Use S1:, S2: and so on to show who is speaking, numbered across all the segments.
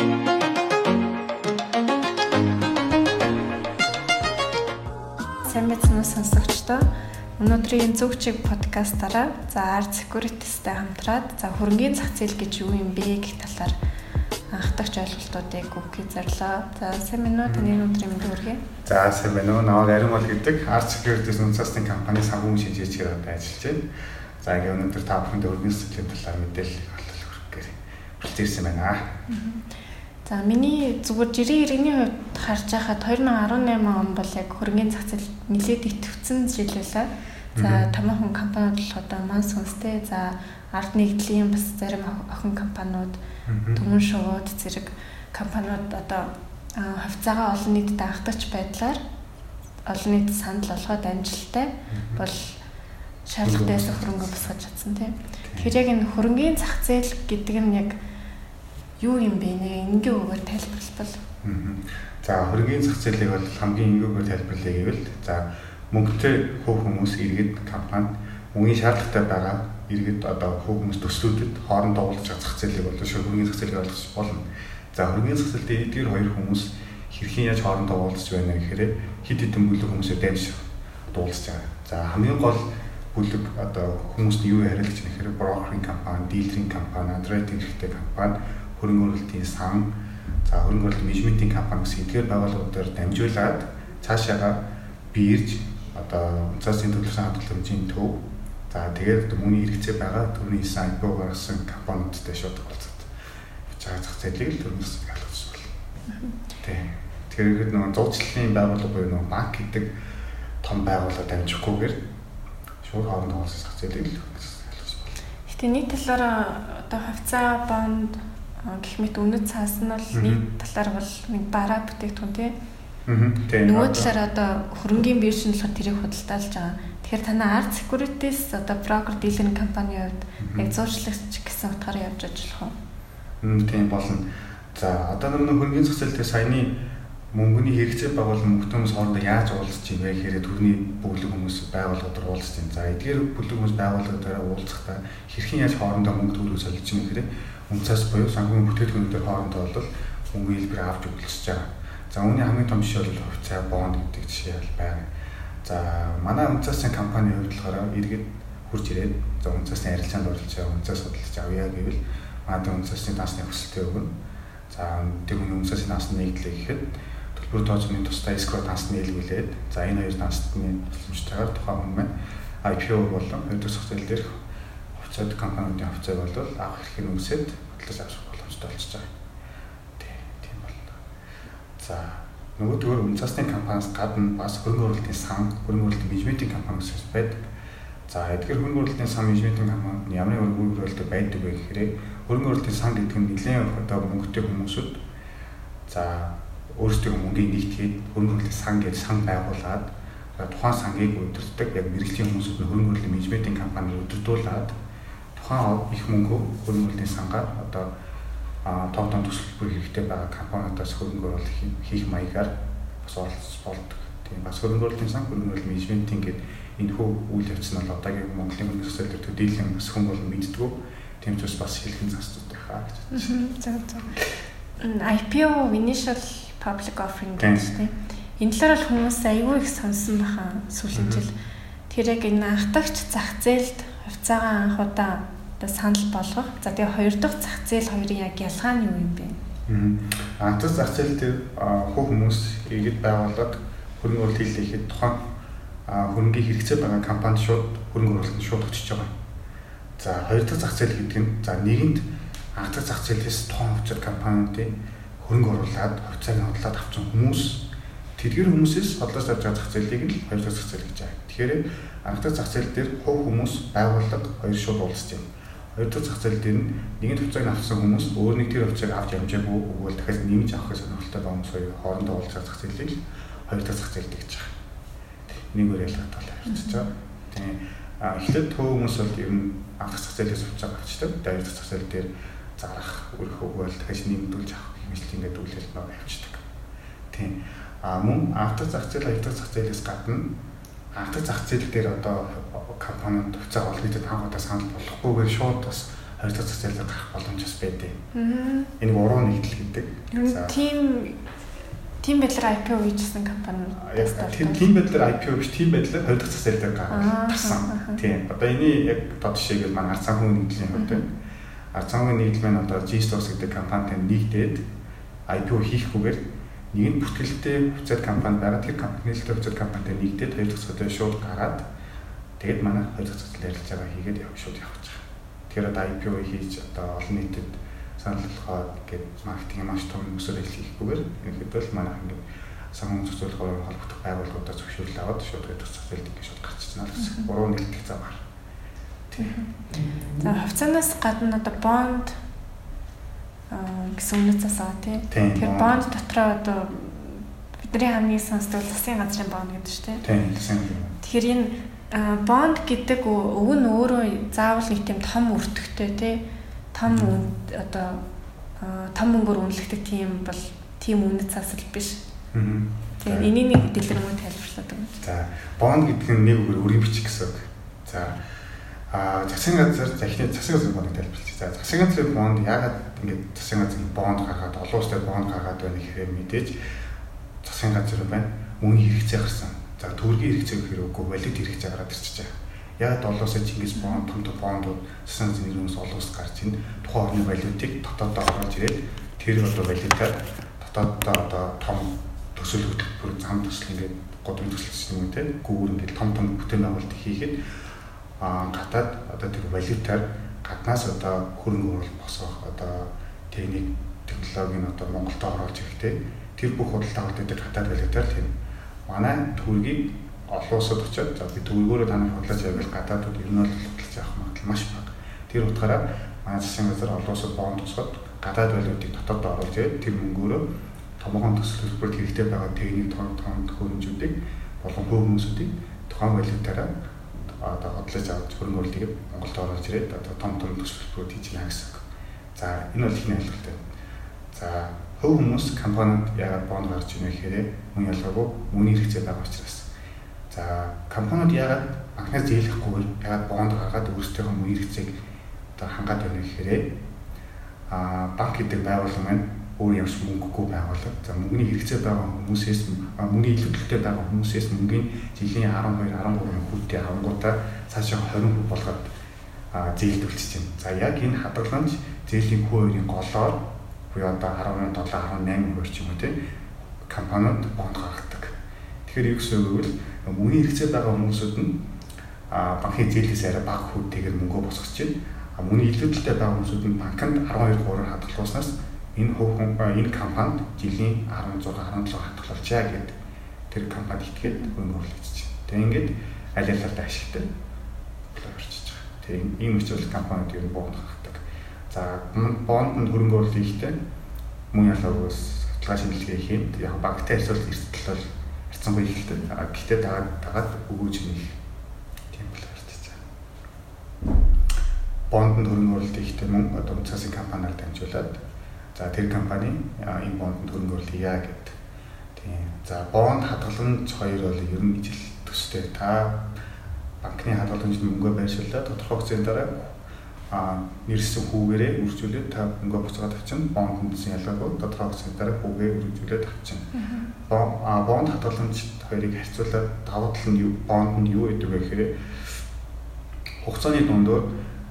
S1: Сайн байцгаана сонсогчдоо. Өнөөдрийн зөвчиг подкастаараа за Art Security-стэй хамтраад за хөрөнгөний зах зээл гэж юу юм бэ гэх талаар анхдагч ойлголтуудыг өгөхийг зарлаа. За сайн байна уу таны өнөөдрийн мэд хүргэе.
S2: За сайн байна уу. Наваг Аримол гэдэг Art Security үндэстэн компани санхүү шинжээч хэрэг ажиллаж байна. За ингээ өнөөдөр та бүхэнд өргөн сэтгэлийн талаар мэдээлэл олох хүргээр хүрэлцээрсэн байна.
S1: За миний зүгээр жирийн иргэний хувьд харж байхад 2018 он бол яг хөрөнгөний зах зээл нэлээд идэвхсэн жил байлаа. За томоохон компаниуд болох одоо Mansons-тэй за ард нэгдлийн бас зарим охин компаниуд Түмэн шууд зэрэг компаниуд одоо хавцаагаа олон нийтэд анхдагч байдлаар олон нийт санал болгоод амжилттай бол шаардлагатайс хөрөнгө босгож чадсан тийм. Тэгэхээр яг энэ хөрөнгөний зах зээл гэдэг нь яг юу юм бэ нэ? Энгийн үгээр тайлбарлавал.
S2: За хөрөнгөний зах зээлийг бол хамгийн энгүүгээр тайлбарлая гэвэл за мөнгөтэй хөв хүмүүс иргэд компани мөнгөний шаардлагатай байгаа иргэд одоо хөв хүмүүс төслүүдэд хоорондоо уулзах зах зээлийг бол хөрөнгөний зах зээлийг ойлгож болно. За хөрөнгөний зах зээлд эдгээр хоёр хүмүүс хэрхэн яаж хоорондоо уулзж байна гэхээр хид хідэн бүлэг хүмүүсээр дамж дуулж байгаа. За хамгийн гол бүлэг одоо хүмүүст юу яриад гэж нэхэр брокеринг компани, дилеринг компани, андрейтинг хэрэгтэй компани, хөрөнгө оруулалтын сан, за хөрөнгө оруулалт менежментийн компани гэсэн эдгээр байгууллагуудаар дамжуулаад цаашаага бирж одоо цаасын төлөвлөсөн хадгаламжийн төв За тэгээд мөнгөний хэрэгцээ байгаа төрний сан IPO гаргасан компаниудтай шууд уулзаад явж байгаа зах зээлийг л төрнөөс ялгаж байна. Тийм. Тэгэхээр нөгөө зурчлалын байгууллага буюу нөгөө банк гэдэг том байгууллага дамжихгүйгээр шууд хоорондоо зах зээлийг л.
S1: Гэтэ нийт талаараа одоо хавцаа бонд гэх мэт үнэт цаас нь бол нийт талаар бол нэг бараа бүтээгдэхүүн тийм. Аа. Нөгөө талаар одоо хөрөнгөний бирж нь болохоор тэрийг худалдаалж байгаа Тэгэхээр танай Art Securities одоо broker dealer компанийн хувьд яг зуршлагч гэсэн утгаараа явж ажиллах уу?
S2: Тийм болно. За одоо нэг хөрөнгөний дээр саяны мөнгөний хэрэгцээ байгуул мөнгөтэй хүмүүс хоорондоо яаж уулзч юм бэ гэхээр төрний бүлэг хүмүүс байгууллагууд уулзч юм. За эдгээр бүлэг хүмүүс байгууллагуудаараа уулзахдаа хэрхэн яаж хоорондоо мөнгө төлөв солиж юм гэхээр үнцаас буюу санхүүгийн бүтээгдэхүүнүүдээр хоорондоо бол мөнгө хэлбэр авч өгөлсөж байгаа. За үүний хамгийн том жишээ бол хувьцаа бонд гэдэг жишээ бол байна За манай үнцасын компани хувьд болохоор иргэд хурж ирээд за үнцасын арилжаанд оролцож байгаа үнцас судалж авъя гэвэл манай үнцасын насны хүсэлтээ өгнө. За тэр хүн үнцасын насны нэгдлээ гэхэд төлбөр тоочны тусдаа escrow тасны нийлүүлээд за энэ хоёр насны тусламжтайгаар тухайн хүн маань IPO болон зах зээл дээрх хувьцаат компаниудын хувьцааг бол авах эрхийг үнсэд хөтлөж авах боломжтой болчихж байгаа. Тийм болно. За нөгөөдгөө үнцасны компаниас гадна бас хөрөнгө оруулалтын сан, хөрөнгө оруулалтын менежментийн компани гэсэн байдаг. За эдгээр хөрөнгө оруулалтын сан менежментийн компанид ямар хөрөнгө оруулалт байдаг вэ гэхээр хөрөнгө оруулалтын сан гэдэг нь нэлээд одоо мөнгөтэй хүмүүсүүд за өөрсдөө мөнгөний нэгтгэхэд хөрөнгө оруулалтын сан гэж сан байгуулад тухайн сангийг удирддаг яг мэрэгжлийн хүмүүсүүд хөрөнгө оруулалтын менежментийн компани удирдуулад тухайн их мөнгө хөрөнгө оруулалтын сангаар одоо том төсөлбөр хэрэгтэй байгаа компаниудаас хөрөнгө оруулалт хийх маягаар бас оролцож болдог. Тийм бас хөрөнгө оруулалтын сан хөрөнгө оруулалт менежментийн гэдэг энэ хөө үйл явц нь бол одоогийн Монголын хөрөнгө оруулалт төр төдийлөн бас хүн бол мэддэггүй. Тийм ч бас хэлхэн застууд байхаа гэж
S1: байна. За за. IPO initial public offering гэдэг тийм. Энэ талаар бол хүмүүс аягүй их сонсон баха сүүлийн жил. Тэр яг энэ анхдагч зах зээлд хувьцаагаа анх удаа одоо санал болгох. За тэгээ хоёр дахь зах зээл хоёрын яг ялгаа нь юу юм бэ?
S2: Аа. Анх зах зээл дээр хөө хүмүүс иргэд байгууллагад хөрөнгө оруулалт хийлгэхэд тухайн хөрөнгөний хэрэгцээ байгаа компанид шууд хөрөнгө оруулалтанд шууд очиж байгаа. За хоёр дахь зах зээл гэдэг нь за нэгэнд анх дахь зах зээлээс тухайн хувьцат компаниудын хөрөнгө оруулаад хувьцааг нь хотлоод авсан хүмүүс тэдгэр хүмүүсээс хотлож авч байгаа зах зээлийг л хоёр зах зээл гэж байгаа. Тэгэхээр анх дахь зах зээл дээр хувь хүмүүс байгууллага хоёр шууд уулзж байна Хоёр дахь зах зээл дээр нь нэгэн хувьцааг авсан хүмүүс өөр нэг тэр хувьцааг авч ямжаагүй өгвөл дахиад нэмж авах сонирхолтой байгаа хүмүүс хоёр хоорондоо уулзах зах зээлийг хоёр дахь зах зээл гэж байгаа. Нэггээр ялгаатай явчихж байгаа. Тийм. Эхлээд төв хүмүүс бол ер нь анх зах зээлээс хувьцааг авчдаг. Хоёр дахь зах зээл дээр зарах, өрөх өгвөл дахиад нэмдүүлж авах хэмжлэл ингээд үйлдэл нөө явчихдаг. Тийм. А мөн дахь зах зээл, дахь зах зээлээс гадна дахь зах зээл дээр одоо компаниуд хувьцаа олгодог анхудаа санал болохгүйгээр шууд бас хоёр дахь зах зээлээр гарах боломж бас байдیں۔ Энийг уруу нэгдэл гэдэг.
S1: Тийм тийм байдлаар IPO хийжсэн компани
S2: тийм тийм байдлаар IPO биш тийм байдлаар хоёр дахь зах зээл дээр гарсан. Тийм. Одоо эний яг одоо жишээгэл манай ард санхүүгийн нэгдлийн юм тийм. Ард санхүүгийн нэгдэл маань одоо G-Stocks гэдэг компанитай нэгдээд IPO хийхгүйгээр нэг нь бүртгэлтэй хувьцаат компани байгаа. Тэр компани нэлээд хувьцаат компанитай нэгдээд хоёр дахь зээл шууд гараад тэгээд манай хоёр дахь зах зээл ярилцаагаа хийгээд яв шууд явах Тэгэхээр одоо IPO хийж одоо олон нийтэд санал болгоод гээд маркетинг маш том өсөр хийхгүйгээр ерөнхийдөө л манайх ингээд санхүү зөвлөгөөр холбогдох байгууллагуудаа зөвшөөрөл аваад шууд гэдэг зөвлөлт ингээд шууд гарч ирсэн л гэсэн. Гурав нэгдэх замаар.
S1: За хувьцаанаас гадна одоо бонд гэсэн үнэцээс аа тийм. Тэгэхээр бонд дотроо одоо бидний хамгийн сонсдог засгийн газрын бонд гэдэг шүү дээ.
S2: Тийм, засгийн.
S1: Тэгэхээр энэ бонд гэдэг өв нь өөрөө заавал нэг тийм том өртөгтэй тий том одоо том мөнгөөр үнэлэгдэх тийм бол тийм үнэт засал биш. Тэгээ энийг нэг дэлгэрэнгүй тайлбарлаад өгнө.
S2: За бонд гэдэг нь нэг үгээр өрийн бичих гэсэн үг. За а засгийн газар захины засгийн газрын бондыг тайлбарлчих. За засгийн газрын бонд яагаад ингэж засгийн газрын бонд гаргаад олон улстай бонд гаргаад байна гэхээр мэдээж засгийн газар байна. Мөнгө хэрэгцээ гарсан За төгрөгийн хэрэгцээ гэхээр үгүй валют хэрэгцээ гараад ирчихэж байгаа. Яг долоосоо Чингис бонд том том бондууд засгийн зэрэгнээс олон улс гарч ийн тухайн орны валютыг дотоодоо оруулж ирээд тэр одоо валютаар дотоодоо одоо том төсөл хөтөлбөр зам төсөл ингээд годом төсөл юм те гүүр ингээд том том бүтээн байгуулалт хийхэд гадаад одоо тэр валютаар гаднаас одоо хөрөнгө оруулалт босгох одоо техник технологийн одоо Монголд оруулж ирэхтэй тэр бүх худалдаа авалт дээр гадаад валютаар л хийнэ манай төгрөгийг олон улсад очиод за би төгрөгөөрөө танах бодлож явбал гадаадууд ер нь бол бодлож авах магадлал маш бага. Тэр утгаараа манай засгийн газар олон улсад бонд тусгаад гадаад валютыг дотоод оруулж ирээд тэр мөнгөөрөө томоохон төсөл хөтөлбөрт хэрэгтэй байгаа техник том том хөрөнгөжүүдийг болон хөв хүмүүсүүдийг тухайн валютаараа одоо бодлож авч хөрөнгө оруулалтыг Монголд оруулж ирээд одоо том том төсөл хөтөлбөрт хийж гэнэ гэсэн. За энэ бол ихний ойлголттой. За Хөв хүмүүс компанид яагаад бонд гарч ирнэ гэхээр мөн ялгаагүй мөнгөний хэрэгцээ байгаа учраас. За компанид яагаад банкнаас зээлэхгүйгээр яагаад бонд гаргаад өөрсдийнхөө мөнгөний хэрэгцээг одоо хангаад байна гэхээр а банк гэдэг байгууллага маань өөр ямарч мөнгөгүй байгууллага. За мөнгөний хэрэгцээ байгаа хүмүүсээс мөнгөний илүүдэлтэй байгаа хүмүүсээс мөнгөний жилийн 12 13 хүүтэй авангуудаа цаашаа 20 хүү болгоод зээлдүүлчихэж байна. За яг энэ хадгаламж зээлийн хүү хоёрын голоор буюу одоо 17 18 хувь ч юм уу тийм компаниуд бонд гаргадаг. Тэгэхээр юу гэсэн үг вэ? Мөнгөний хэрэгцээ байгаа хүмүүсүүд нь банкны зээлээс арай бага хүүтэйгээр мөнгөө босгож чинь мөнгөний илүүдэлтэй байгаа хүмүүсүүд нь банкнд 12 3-аар хадгалуулснаас энэ хөв энэ компанид жилийн 16 17 хадгалуулчаа гэдэг тэр компанид итгээд хөнгө чинь. Тэгээ ингээд аль алиартай ашигтай боловчиж байгаа. Тэгээ ийм учраас компанид ер нь бонд гаргадаг. За бонд нь хөрөнгө оруулалт хийхдээ мөн ялгаагүйс судалгаа шинжилгээ хийхэд яг банктай харьцуулт эрсдэл бол харьцангуй ихтэй. Гэхдээ дагаад дагаад өгөөж нэх тийм бол харьцаж байгаа. Бондонд хөрөнгө оруулалт хийхдээ мөн одоо үнцгийн компаниар дамжуулаад за тэр компани энэ бондонд хөрөнгө оруулалт хийя гэдэг. Тийм. За бонд хадгаламж хоёр бол ер нь ижил төстэй. Та банкны хадгаламжид мөнгө байршуулаад тодорхой хугацааны дараа а нэрсэн хүүгээрээ үржүүлээд та мөнгө буцаад авчин бонд хүндсэн ялгаагүй тодорхой хугацааны дараа хүүгээ үржүүлээд авчин. Бонд хадгаламж хоёрыг харьцуулаад давуу тал нь бонд нь юу гэдэг вэ гэхээр хугацааны дундуур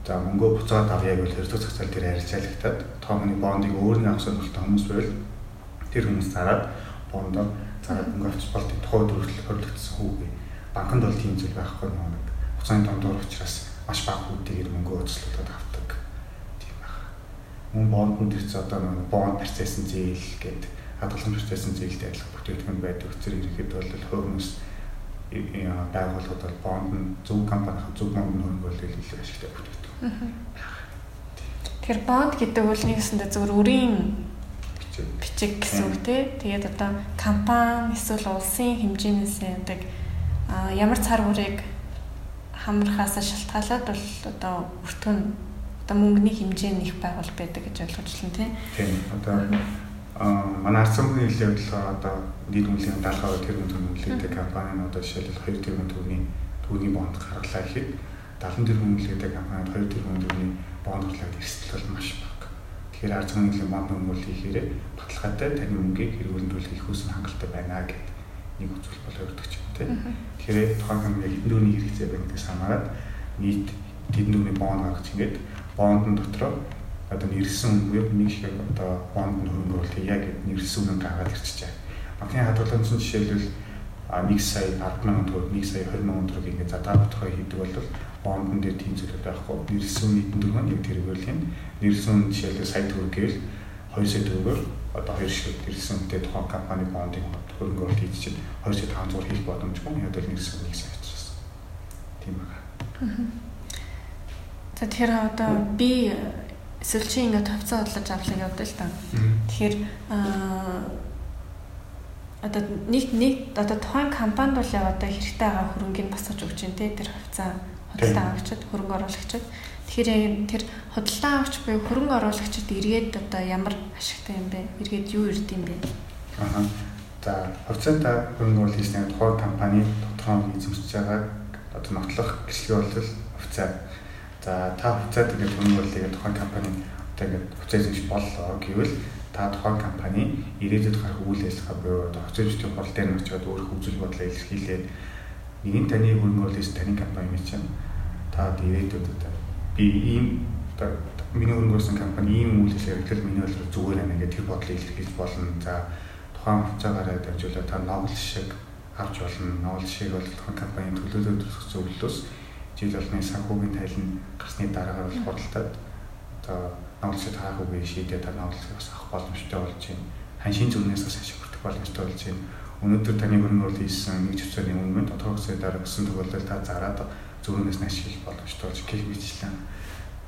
S2: за мөнгөө буцаад авъя гэвэл хэрэгцээ зээл дээр харьцаалагтаад тооны бондыг өөр нэг авах сонирхолтой хүмүүс байвал тэр хүмүүс зараад бондоо зараад мөнгө авч болт тухайд хүртэл хөрлөгдсөн хүүгээ банкнд бол тийм зүйл байхгүй нэг хугацааны дундуур учраас маш бага хүүтэйгээр мөнгө өцлөлөд авдаг. Тийм байна. Мөн бонд төрч одоо нэг бонд процессын зээл гэдэг хадгаламж процессын зээлтэй адилхан бүтээгдэхүүн байдаг. Тэр ирэхэд бол хөрмөс байгууллагууд бол бонд нь зөв компани зөв бонд хөрөнгө оруулалт илүү ашигтай бүтээгдэхүүн.
S1: Тэгэхээр бонд гэдэг бол нэгэсэндээ зөвхөн үрийн бичиг гэсэн үг тий. Тэгээд одоо компани эсвэл улсын хэмжээнээс яадаг ямар цар хүрээг хамрахаас шалтгаалаад бол одоо өртөө нь одоо мөнгөний хэмжээ нь их байгуул байдаг гэж ойлгож байна тийм.
S2: Тийм. Одоо аа манай ард самбарын хил явдлага одоо нийт үнэлгээний 70% тэр үнэтэй компани нь одоо жишээлбэл 2 тэрбум төгрөгийн төгрөгийн бонд гаргалаа гэхэд 70 тэрбум үлээдэг компанид 2 тэрбум төгрөгийн бонд хурлаад эрсдэл бол маш бага. Тэгэхээр ард түмний нөлөө бонд хөнгөлөлт хийхээр баталгаатай таны мөнгийг хэрэгүүлүүлэх их үсэн хангалттай байна гэдэг нэг үзүүл бол өртөг ч юм тий. Тэгэхээр тухайн компани хэдэн дөрөвний хэрэгцээ байна гэдгээс хамаарат нийт хэдэн дөрөвний бонд гаргаж ингээд бондын дотроо одоо нэрсэн үгүй нэг шиг одоо бонд нь хөнгөлөлт хийя гэдэг нэрсэн үнэ гаргаад ирчихэж байгаа. Банкны хадгаламжны жишээлбэл 1 сая 10 мянган төгрөг 1 сая 20 мянган төгрөг ингээд задаа бодохоо хийдэг бол бондон дээр тийм зүйлүүд байхгүй. Яг тэргээр л юм. Нэрсэн жишээлбэл сая төгрөг гэвэл 2 сая төгрөгөөр одоо хоёр шиг нэрсэн үнэтэй тухайн компани бондын хөрөнгө оруулалт хийж чинь 2 сая 500 хийх боломжгүй. Яг л нэрсэн 1 сая учраас. Тийм байна.
S1: За тэгэхээр одоо би эсвэл чи ингээд тавцаа бодлож авлаа явдаг л та. Тэгэхээр аа одоо нэг нэг одоо тухайн компанид бол яг одоо хэрэгтэй байгаа хөрөнгийг босгож өгч дээ тэр хувьцаа худалдан авагчид хөрөнгө оруулагчид. Тэгэхээр тэр худалдан авагч буюу хөрөнгө оруулагчид эргээд одоо ямар ашигтай юм бэ? Эргээд юу ирд юм бэ?
S2: Аа за хувьцаатаа хөрөнгө оруулалт хийсний тухайн компани тодорхой эзэмшиж байгаа одоо нотлох гэрчлэгээ бол хувьцаа за та хувьцаад ингээд хөрөнгө оруулалтыг тухайн компани одоо ингээд хувьцаа эзэмших боллоо гэвэл та тухайн компани ирээдүйд гарах үйл ажиллагаа буюу одоо хоцрогчдын хурал дээр очиод өөрөх үзэл бодлоо илэрхийлээд нэг нь таны хөрөнгөлөөс таны компани чинь та ирээдүйд би ийм миний хөрөнгөсөн компани ийм үйл ажиллагаа миний бодлоор зүгээр байна гэдэг бодлыг илэрхийлж болно. За тухайн хугацаагаар дамжуулаад та новел шиг авч болно. Новел шиг бол тухайн компанийн төлөөлөлт төсөх зөвлөлөөс жил болгоны санхүүгийн тайлан гарсны дараагаар бол худалдаад одоо ноолшид хаах үгүй шийдээд ноолшид бас авах боломжтой болж байна. Ханшийн зүрнээс бас ашиг бүрдэх боломжтой болж байна. Өнөөдөр таны хөрөнгө оруулалт хийсэн нэг цэцэний үнэнд тодорхой хугацааны дараа гэсэн төгөлдөр та зараад зүрнээс нь ашиглах боломжтой болж гэх мэтчлэн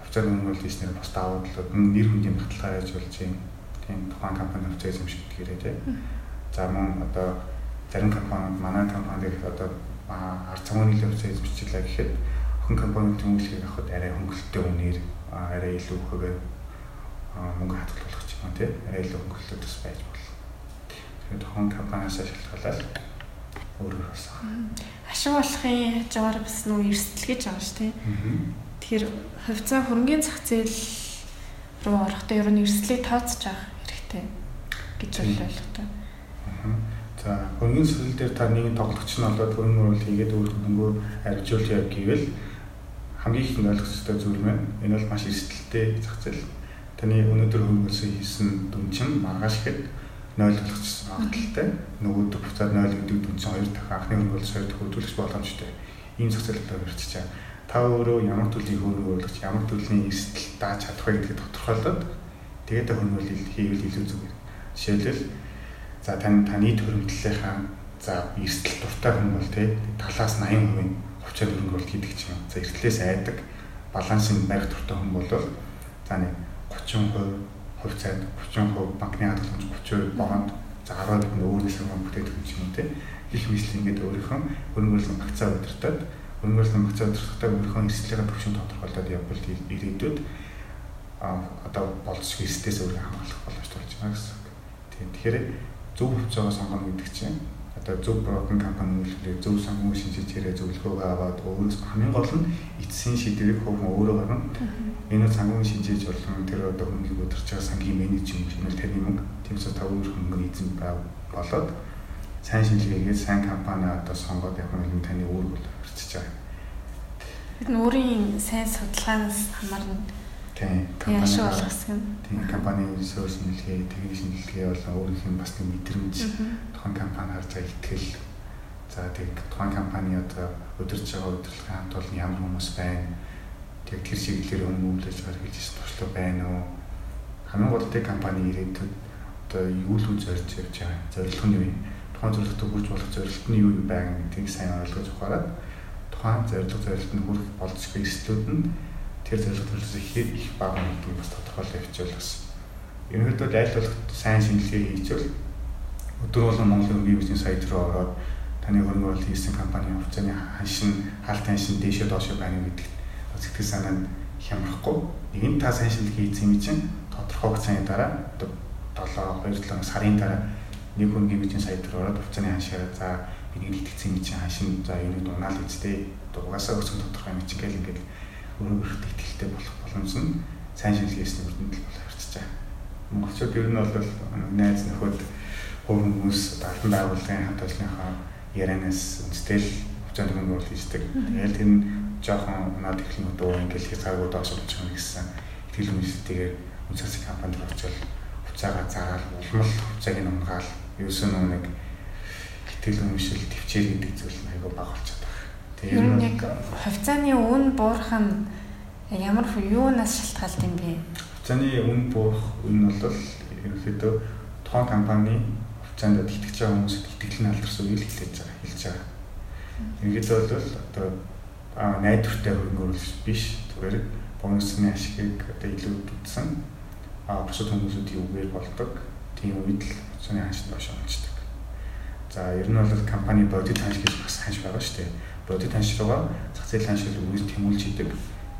S2: хувьцааны хөрөнгө оруулалт хийснээр бас давуу талууд нэр хүндийн баталгаа яаж болж байна. Тийм тухайн компани хувьцаа эзэмших гэрээ тий. За мөн одоо зарим компаниуд манай компанид одоо ард цагааны хувьцаа эзэмшчихлээ гэхэд охин компанид тэмүүлгийг авахд арай хөнгөлөлттэй үнээр арай илүү хөвөө мөнгө хадгалах ч юм уу тий арай илүү хөнгөлөлт бас байж болно. Тохон компаниас ашиглахлаа өөрөөр бас
S1: ашиг болохын хажуугаар бас нүү эрсдэл гэж байгаа шүү тий. Тэгэхээр хувьцаа хөрөнгөний зах зээл руу орохдоо ер нь эрсдлийг тооцож авах хэрэгтэй гэж ойлгодог.
S2: За хөрөнгөний зээл дээр та нэгэн тоглогч нь болоод хөрөнгө оруулалт хийгээд өөр хөрөнгөө арилжуулъя гэвэл хамгийн их ойлгох ёстой зүйл маань энэ бол маш эрсдэлтэй зах зээл. Таны өнөөдөр хөрөнгөсөн хийсэн дүн чинь маргааш ихэд 0 болгочихсон хангалттай нөгөөдөр буцаад 0 гэдэг дүн чинь хоёр дахин анхны хөрөнгөлс хоёр дахин хөдөлгөж боломжтой. Ийм зах зээлтэй чаа. Та өөрөө ямар төрлийн хөрөнгө оруулагч, ямар төрлийн эрсдэл дааж чадах вэ гэдгийг тодорхойлоод тэгээд хөрөнгө хийвэл илүү зүгээр. Жишээлбэл за тань таны төрөмтлийнхаа за эрсдэл дуртай хүн бол тий талаас 80% хувьцаа хөрөнгө оруулалт хийдэг чинь. За эрсдлээс айдаг балансын барих дуртай хүн бол за нэг 30% хувьцаанд 30% банкны хадгаламж 30% бонд за 10% нь өөрөөс нь бүтээдэг юм тийм их мэтлэг ингээд өөрийнхөө хөрөнгөрлөн багцаа удирдаад хөрөнгөрлөн багцаа удирдахдаа өөрийнхөө эрсдлийнхаа төвшин тодорхойлоод явбал ирээдүйд а одоо болцох эрсдээс өөрийгөө хамгаалах боломжтой болж байна гэсэн. Тийм тэгэхээр зөв хувьцаагаа сонгоно гэдэг чинь одоо зөв брокер компани үйлчлээ зөв санхүү шинжиж хэрэг зөвлөгөөгөө аваад өөрөөс хамгийн гол нь эцсийн шийдвэрийг хувь өөрөө гарна. Энэ санхүү шинжиж болон тэр одоо хөнгөийг өдөрч байгаа сангийн менежмент хэмээл таны мөнгө тиймээс та өөр хөнгө эзэн болоод сайн шинжилгээгээд сайн компани одоо сонгоод явах нь таны өөр бол хэрцэж байгаа.
S1: Бид өөрийн сайн судалгаанаас хамаарна
S2: Тийм.
S1: Яашаа болгосон.
S2: Тийм компанийн ресурс нэлгээ, техник шинжилгээ болон өөрийнх нь бас нэг мэдрэмж компаниар за итгэл за тэг тухайн компани одоо өдөрж байгаа удирдлагын хамт олон ямар хүмүүс байна. Тэг тэр чиглэлээр үйл ажиллагаа хийж туршлага байна уу? Хамгийн гол тэг компани ирээдүйд одоо юу л зорж явж байгаа. Зорилго нь юу юм? Тухайн зорилгот хүрч болох зорилго нь юу юм байна гэдгийг сайн ойлгож ухаарад тухайн зорилго зорилтод хүрэх болцох эрсдлүүд нь тэр зорилго төлөвлөс ихээр их бага гэдгийг бас тодорхойлж явуул бас. Ерөнхийдөө аль болох сайн шинжилгээ хийчихвэл өдөр болгон Монголын хөрөнгөний бизнес сайт руу ороод таны хөрөнгө оруулалт хийсэн компанийн хувьцааны ханшин, хаалт ханшин дээшээ доошоо байна гэдэгт сэтгэл санаа нь хямрахгүй. Нэгэн та сайн шинжилгээ хийсэн юм чинь тодорхой хугацааны дараа одоо 7 2 7 сарын дараа нэг хөрөнгөний бизнес сайт руу ороод хувьцааны ханшаа за би нэг итгэцэн гэж хашин за энэ дунаал үстэй угаасаа өсгөн тодорхой юм чинь гэл ингээд өөрөө итгэлтэй болох боломж нь сайн шинжилгээсний үрдэнд л болох харцж байгаа. Монголчууд ер нь бол найз нөхөд хувь хүмүүс албан байгууллагын хамт олонныхоо ярианаас үндэстэл хугацаанд хөнгө хийдэг. Тэгэл тэр нь жоохон унаад эхлэн дөө ингээд хязгааргүй доош болж байгаа гэсэн итгэл үндэстэйгээр үнсэлцэг компанид очил хуцаагаа заагаад улмал хуцааг нь унгаал юусэн нэг итгэл үнэмшил төвчээр гэдэг зүйл нь айгүй баг болчиход байгаа.
S1: Тэгээ ер нь яг хувьцааны үн буурах нь ямар юунаас шалтгаалт юм бэ?
S2: Хувьцааны үн буурах үн нь бол ерөнхийдөө тухайн компани хувьцаанд итгэж байгаа хүмүүст итгэл нь алдарсан үйл хэлж байгаа хэлж байгаа. Ингээд бол одоо найдвартай хөрөнгө биш зүгээр бонусны ашигыг одоо илүү дутсан а бусад хүмүүсүүд юугээр болдог тийм үед л цоны ханшд доош онцдог. За ер нь бол компани бодит ханш гэж бас ханш байгаа шүү дээ. Бодит ханш руугаа зах зээлийн ханш руу үйл тэмүүлж идэг.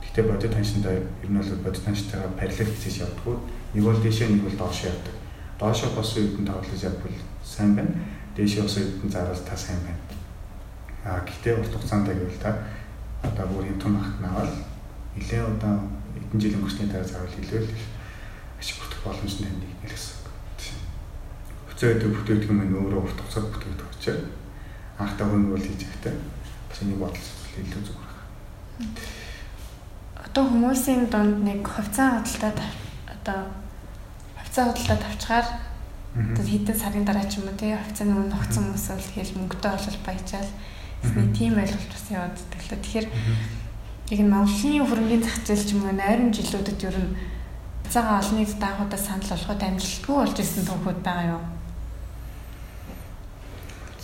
S2: Гэхдээ бодит ханшиндаа ер нь бол бодит ханштайгаа параллел хийж явдггүй. Нэг бол дээшээ нэг бол доош явдаг. Доошоо бос үед нь тоглож явбал сайн байна. Дээшээ үед нь заавал та сайн байна. А гэхдээ урт хугацаанд гэвэл та одоо бүр юм том хат навал нэлээ одоо эдэн жил өнгөрсний дараа заавал илүү л ашиг бүрдэх боломж нь нэг гэсэн зөөдөг бүтээгдэхүүн маань өөрөө урт хугацаанд бүтээгдэх учраас анхтай хөрөнгө бол хийж ихтэй бас нэг бодол илүү зүгээр байна.
S1: Одоо хүмүүсийн донд нэг хувьцаа худалдаа одоо хувьцаа худалдаа тавчгаар одоо хэдэн сарын дараа ч юм уу тий хувьцааны өмнө огцсон хүмүүс бол тэгэл мөнгөтэй болол баяжаал. Нэг тийм ойлголт бас яваад тэгэхээр тэгэхээр яг нь Монголын хөрөнгөний зах зээл ч юм уу найрын жилүүдэд ер нь цагаан олонний даагуудаас санал болгоход амжилтгүй болж ирсэн түүхүүд байгаа юу?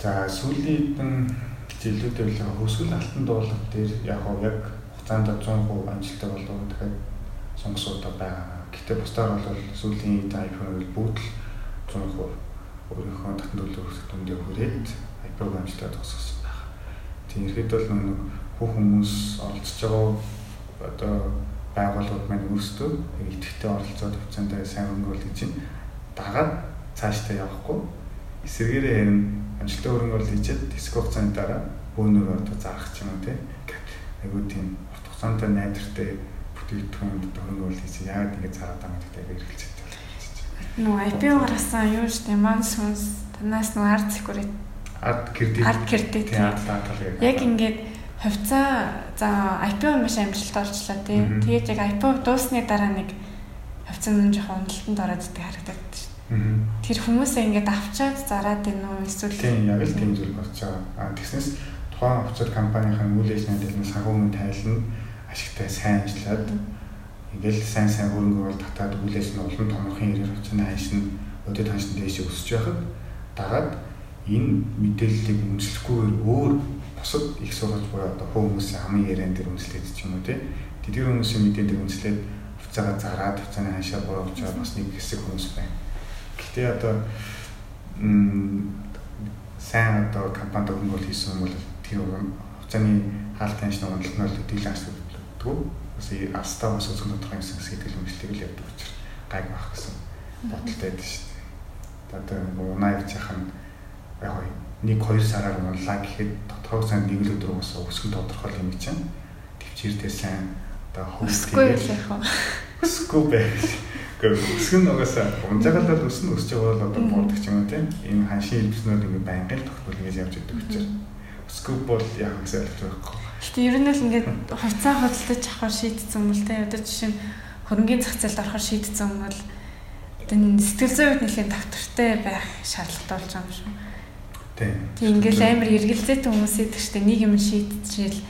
S2: За сүүлийн жилүүдээр л хөсгөл алтан дуулах дээр яг яг хугацаанд 100% амжилттай болов дахиад сонгосуудаа байгаа. Гэтэ бусдаар бол сүүлийн iPhone-ыг бүгд л 100% өөрийнхөө татан төлөв хүсэлтөндөө хүрээд iPhone амжилттай тусгасан байна. Тийм ихэд бол нэг бүх хүмүүс оролцож байгаа одоо байгууллагууд маань өөрсдөө идэвхтэй оролцоод хувьцаанд сайн хөнгөлт гэж дагаад цаашдаа явахгүй эсвэргээрээ харин амжилттай хөрөнгө оруулалт хийчихэд хэсэг хугацааны дараа бөөнөр одоо зарах ч юм уу тийм айгуу тийм урт хугацаантай найдвартай бүтээгдэхүүнд хөрөнгө оруулалт хийсэн яагаад ингэ цараад байгаа гэдэг айгуу
S1: Нөө IPO гаргасан юу тийм манс хүнс танаас нөө арт секурит
S2: арт кредит.
S1: арт кредит яг. Ингээд хувьцаа за IPO маш амжилттай болчлаа тийм тэгээд яг IPO дуусны дараа нэг хувьцаа нь жоохон уналтанд ороод идэх харагдаад Тэр хүмүүсээ ингээд авчаад зараад байна уу эсвэл
S2: тийм яг л тийм зүйл болж байгаа. А тэгснээс тухайн хувьцат компанийн үйл ажиллагааны төлөв санхүүгийн тайлан ашигтай сайн ажиллаад ингээл сайн сайн хөрөнгө оруулалт татаад үйл ажиллагаа олон томоохон ирээр очино хайшин өдөд ханшин дэше өсөж байхад дагаад энэ мэдээллийг үнэлэхгүйгээр өөр бусад их сургууль буюу одоо хүмүүсийн хамгийн яриан дээр үнэлээд ч юм уу тий. Тэдгээр хүмүүсийн мэдээллийг үнэлээд хувьцаагаа зараад хувьцааны ханшаа буруулж байгаа бас нэг хэсэг хүмүүс байна Гэхдээ одоо сайн одоо компанид хөнгөл хийсэн бол тэр хугацааны хаалт таньш нурлал нь бол дийлэн асуудаггүй. Бас астаа бас зөвхөн тодорхой юмсан сэтгэл хөдлөлтийг л явдаг учраас гайг байх гэсэн бодолтой байдаг шүү дээ. Одоо унаа явж яхах нь яг нэг хоёр сараар унлаа гэхэд тодорхой сайн нэг л өдөр бас өсгөн тодорхой юм чинь төвчээртэй сайн одоо
S1: вэ?
S2: Өсгөө байх. Гэхдээ өсгөн нугасаа унжаагаад өснө өсч байгаа бол одоо буурдаг юм тийм. Энэ ханшийн хэлбэрнүүд ингэ байнгын тогтвол ингэж явж идэг учраас өсгөө бол яг ойлгож байгаа юм.
S1: Гэтэ ер нь л ингээд хувьцаа хөдөлж авахар шийдсэн юм л тийм. Одоо жишээ нь хөрөнгөний зах зээлд орохоор шийдсэн юм бол одоо сэтгэл зүйн үед нэлээд тогтвортой байх шаардлагатай болж байгаа юм шүү.
S2: Тийм.
S1: Тийм ингээл амар эргэлзээтэй хүмүүс идэг штэ нэг юм шийдчихэл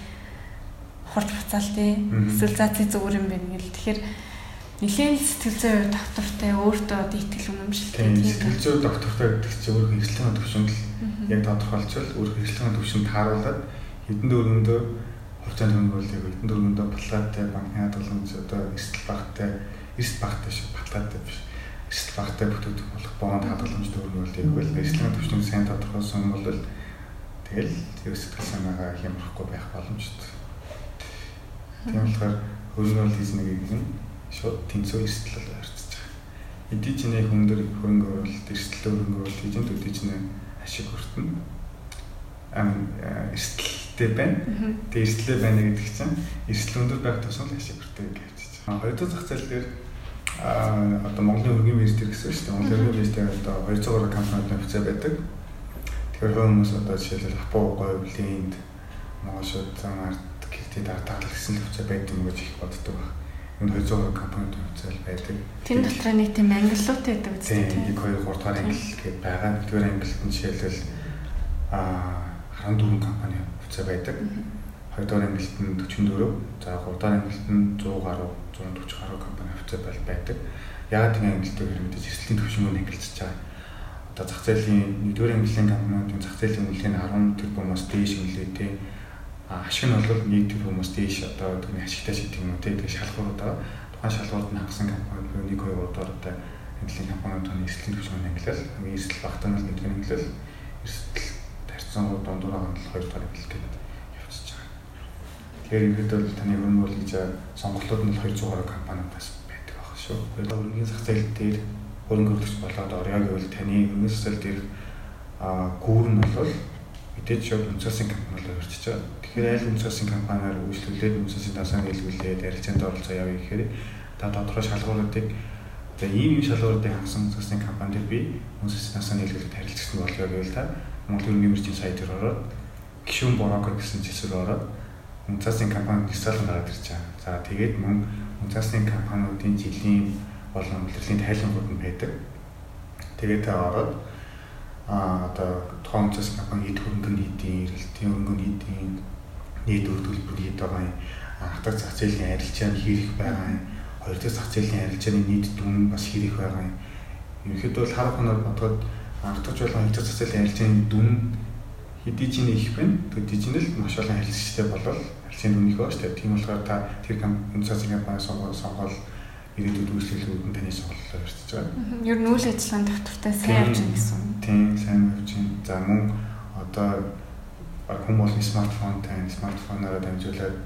S1: хурд буцаал тийм. Эсвэл заа тий зүгээр юм байна гэл. Тэгэхээр Нилийн сэтгэл зүйн доктортай өөртөө одоо итгэл үнэмшилтэй
S2: тийм сэтгэл зүйн доктортой гэдэг чинь өөрийнхөө хэрэгслийн төвшөнд яг тодорхойлчвал өөрийнхөө хэрэгслийн төвшөнд тааруулаад хэдэн дөрөндөө хувьцааны хөнгөлөлийг хэдэн дөрөндөө баталгаатай банкны хадгаламж одоо эрсдэл багтай эрсдэл багтай шүү баталгаатай биш эрсдэл багтай бүтээгдэхүүн болох бонд хадгаламж дөрөнгөлийг бол эрсдлийн төвшөнд сайн тодорхойлсон бол тэгэл зөв сэтгэл санаагаа хямрахгүй байх боломжтой. Тийм болохоор хөрөнгө нэг юм шууд тэнцүү эрсдэл харьцаж байгаа. Эдий чиний хүн дээр хөрөнгө оруулалт, эрсдэл хөрөнгө оруулалт энэ төдий чиний ашиг хүртэнэ. Эрсдэлтэй байна. Тэгээ эрсдлээ байна гэдэг чинь эрсдэл өндөр байх тусам ашиг бүртээ гэж байна. Хоёрдугаар зах зээл дээр а одоо Монголын өргөн дээр гэсэн шүү дээ. Монголын өргөн дээр одоо 200 гаруй компаниуд нөхцөл байдаг. Тэгэхээр хүмүүс одоо жишээлбэл Хапуу, Говь, Линд, Монгол зам ард гэртээ дартаал гэсэн нөхцөл байдаг юм гэж их боддог байна. Энэ 200 гаруй компаниуд нөхцөл байдаг.
S1: Тэн дотор нэг тийм ангиллууд байдаг
S2: үстэй. Тийм 1 2 3 дугаар ангил гэдээ байгаа. Нэгдүгээр ангилд нь жишээлбэл а 14 компани нөхцөл байдаг. Хоёрдугаар ангилд нь 44, за гуравдугаар ангилд нь 100 гаруй, 140 гаруй компани зохицол бол байдаг. Яагаад тийм ангилдаг хэрэг мэдээж эрсдлийн төвшнгөө ангилж байгаа. Одоо зах зээлийн нэгдүгээр ангиллын компаниудын зах зээлийн үнэлгээ нь 10 тэрбумаас дээш. А ашиг нь бол 1 тэрбумаас дээш одоо түүний ашигтай шийдэх юм уу тий. Тэгээ шалгуурууд байгаа. Тухайн шалгуурд нь хагасан компаниуд 1 2 3 дугаар одоо ангиллын компаниудын эрсдлийн төвшнгөө ангилал. Хамгийн эрсдэл багтаа нь нэгдүгээр ангилал эрсдэл тарьсан дундуур нь 2 дугаар ангилал гэдэг явчихж байгаа. Тэгэхээр ингээд бол таны хөрөнгө оруулж сонголтууд нь 200 гаруй компаниудаас шүү. Тэгээд өргөний зах зээл дээр хөрөнгө оруулагч болоод орё гэвэл таны өргөний зах зээл дээр а гүүр нь бол мэдээж шууд үнцгийн компани руу өрчиж байгаа. Тэгэхээр аль үнцгийн компаниар үйлчлүүлээд үнцгийн тасаан хэлбэлээд ярилцаанд оролцоо явъя гэхээр та тодорхой шалгууруудыг за ийм ийм шалгууруудыг хангасан үнцгийн компанид би үнцгийн тасаан хэлбэлээд харилцсан болоо гэвэл та Монгол өргөний мөрчийн сайт дээр ороод гишүүн брокер гэсэн зэсвэр ороод үнцгийн компанид нисэлэн гараад ирж байгаа. За тэгээд мөн Цаасны компаниудын жилийн болон үлрэлийн тайлбарууд нь байдаг. Тэгээд та ороод а одоо тухайн цаас компани хэд хөрөнгө нийтийн эргэлтийн хөрөнгө нийтийн нийт үр төлбөр хэд байгаа юм анх дахь зах зээлийн арилжаа нь хийх байгаа юм хоёр дахь зах зээлийн арилжааны нийт дүн бас хийх байгаа юм ерөнхийдөө бол харах хоноор бодоход анх дахь болон зах зээлийн арилжааны дүн хэдий чинь их байна төдий чинь л маш олон харилцагчтай болол харилцааны дүн их байна шүү дээ тийм болохоор та тэр үнцгийн компани сонгол сонгол ирээдүйд үйлчлүүлүүд нь таны сонголтоо ярьж байгаа.
S1: Ер нь үйл ажиллагааны тогтвортой сайн явж байгаа гэсэн.
S2: Тийм, сайн явж байна. За мөн одоо хүмүүс смартфонтай, смартфоноор дамжуулаад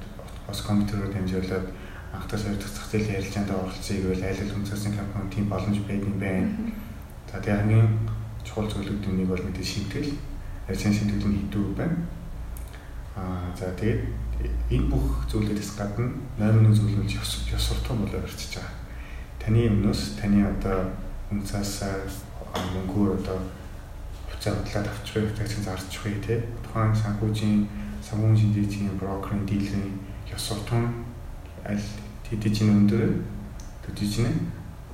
S2: бас компьютероор дамжуулаад анхдаас хоёр дахь зах зээлийн ярилцаанд оролцъё гэвэл аль аль үнцгийн компани тийм боломж байдаг юм байна. За тэгээ хамгийн чухал зүйлүүдийн нэг бол мэдээ шимтгэл. Ярилцааны шимтгэл нь хэдүү байна. Аа за тэгээд энэ бүх зүйлүүдээс гадна 8 зүйлүүд ёс ёс суртахуун болоо өрчиж байгаа таны өмнөөс таны одоо үнцаас мөнгөөр одоо хуцаа бодлоод авчих вэ гэсэн зарчих вэ те тухайн санхүүжийн санхүүгийн шинжээчийн брокерийн дилерийн ёс суртахуун аль тэдэж өндөр төдиж нэ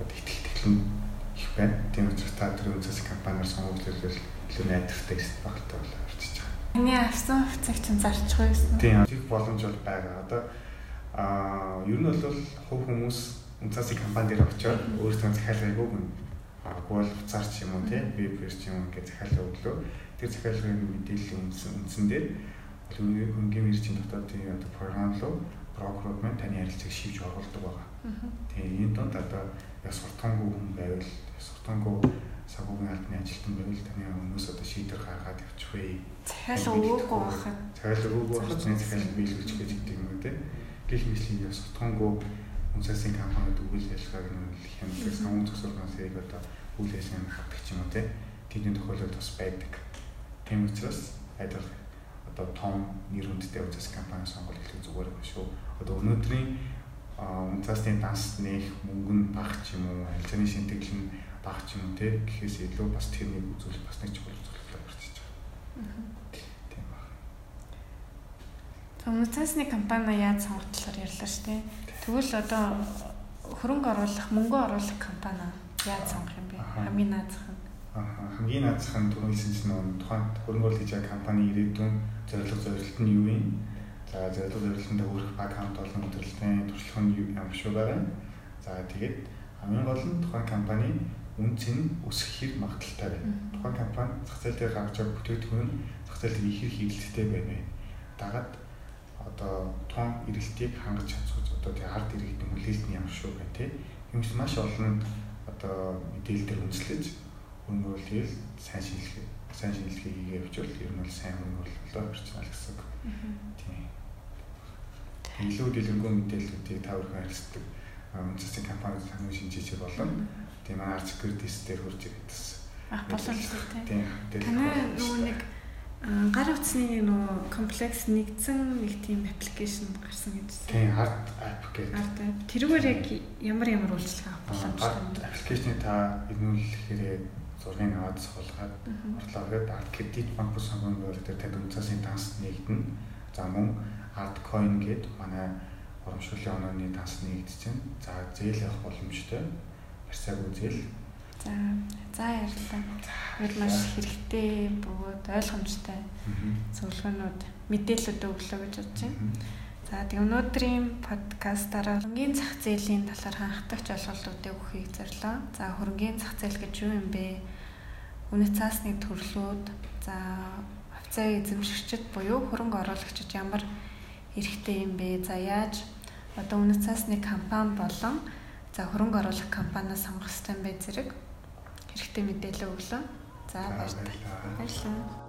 S2: итгэх тэглэн их байна. Тийм учраас та тэр үнцээс компаниар сонгогдлол илүү найдвартай багтаа болоо орчиж байгаа.
S1: Миний авсан хувьцааг чинь зарчих вэ гэсэн.
S2: Тийм их боломж бол байгаа. Одоо аа ер нь бол хувь хүмүүс үнцасын компани дээр очиод өөрсдөө захиалгыг өгнө. Аггүй бол хуцаарч юм уу тий вебээр ч юм ингээд захиалга өглөө. Тэр захиалгын мэдээллийн үндсэн үндсэн дээр хөнгөн мэржийн дотоодын одоо програм руу брокерууд маань таны харилцааг шийдэж оруулдаг байгаа. Тэгээ энэ донд одоо яс суртангүй хүн байвал яс суртангүй санхүүгийн албаны ажилтан байвал таны өмнөөс одоо шийдвэр гаргаад явчих вэ.
S1: Захиалга өгөөгүй байхад.
S2: Захиалга өгөөгүй байхад захиалга биелүүлж гэж гэдэг юм үү те. Гэх мэтлэн яс суртангүй үнсээсийн компаниуд үйл ажиллагааг нь хямддаг санхүү зохицуулгын сэрийг одоо үйл ажиллагааг хавдаг ч юм уу тийм тохиолдол бас байдаг. Тийм учраас айдал одоо том нэр хүндтэй үнсээс компани сонгол хэлэх зүгээр байх шүү. Одоо өнөөдрийн үнсээсийн данс нэх мөнгө нь бага ч юм уу, харилцааны шинтгэл нь бага ч юм уу те гэхээс илүү бас тэрний үзүүлэлт бас нэг чухал зүйлээ барьчих байгаа. Тийм байна.
S1: Үнсээсний компани яаж сонгогдлоор ярьлаа шүү дээ Тэгвэл одоо хөрөнгө оруулах, мөнгө оруулах компани яаж сонгох юм бэ? Хамгийн наазах нь.
S2: Хамгийн наазах нь түрүүлсэн чинь нөгөө тухайн хөрөнгө оруулах гэж компани ирээдүйн зорилго зорилт нь юу юм? За зорилго зорилтонд хүрэх баг хамт олон өдрөлтийн туршлага нь ямар шүү байгаа. За тэгээд хамгийн гол нь тухайн компани үнц нь өсөх хэрэг магадaltaй байна. Тухайн компани зах зээл дээр гаргаж байгаа бүтээгдэхүүн зах зээл дээр их хэрэг хэрэгэлттэй байна. Дагаад одоо том эрэлтийг хангаж чадах одоо тий ард иргэд хүлээлт нь ямар шүү гэх тий. Юмс маш олон одоо мэдээлэл төр үнслэж тэгэл сайн шинжилгээ сайн шинжилгээ хийгээ явуучвал ер нь бол сайн хөнгөвөл болоо ирчихвал гэсэн. Тийм. Илүү дэлгэрэнгүй мэдээллүүдийг та бүхэн харилцдаг үндэсний компани санхүү шинжээч болон тийм арт секьюритис дээр хурж ирээд
S1: ах боломжтой тийм. Танай нөгөө нэг гар утасны нөгөө комплекс нэгдсэн нэг тийм аппликейшн гарсан гэж.
S2: Тийм арт app гэдэг.
S1: Арт app. Тэрүүгээр яг ямар ямар үйлчлэг авах боломжтой
S2: Арт аппликейшнийг та ирнүүлэхээр зургийг аваад суулгаад орлоо гэдэг арт кредит банк сонгоно дээр танд үнцасын данс нэгдэнэ. За мөн арт coin гэдэг манай урамшууллын онооны данс нэгдчихэв. За зээл явах боломжтой. Барьцаагүй зээл.
S1: За за баярлалаа. Бид маш хэрэгтэй бөгөөд ойлгомжтой зөвлөгөөнүүд мэдээлэлүүд өглөө гэж бодож байна. За тэг өнөөдрийн подкастаараа хөрөнгөний зах зээлийн талаар хангалттай ойлголтуудыг өгөхийг зорилоо. За хөрөнгөний зах зээл гэж юу юм бэ? Үнэт цаасны төрлүүд, за хувьцаа эзэмшигчд буюу хөрөнгө оруулагчид ямар хэрэгтэй юм бэ? За яаж одоо үнэт цаасны компани болон за хөрөнгө оруулах компаниас сонгох хэрэгтэй бэ зэрэг хэрэгтэй мэдээлэл өглөө. За баярлалаа. Баярлалаа.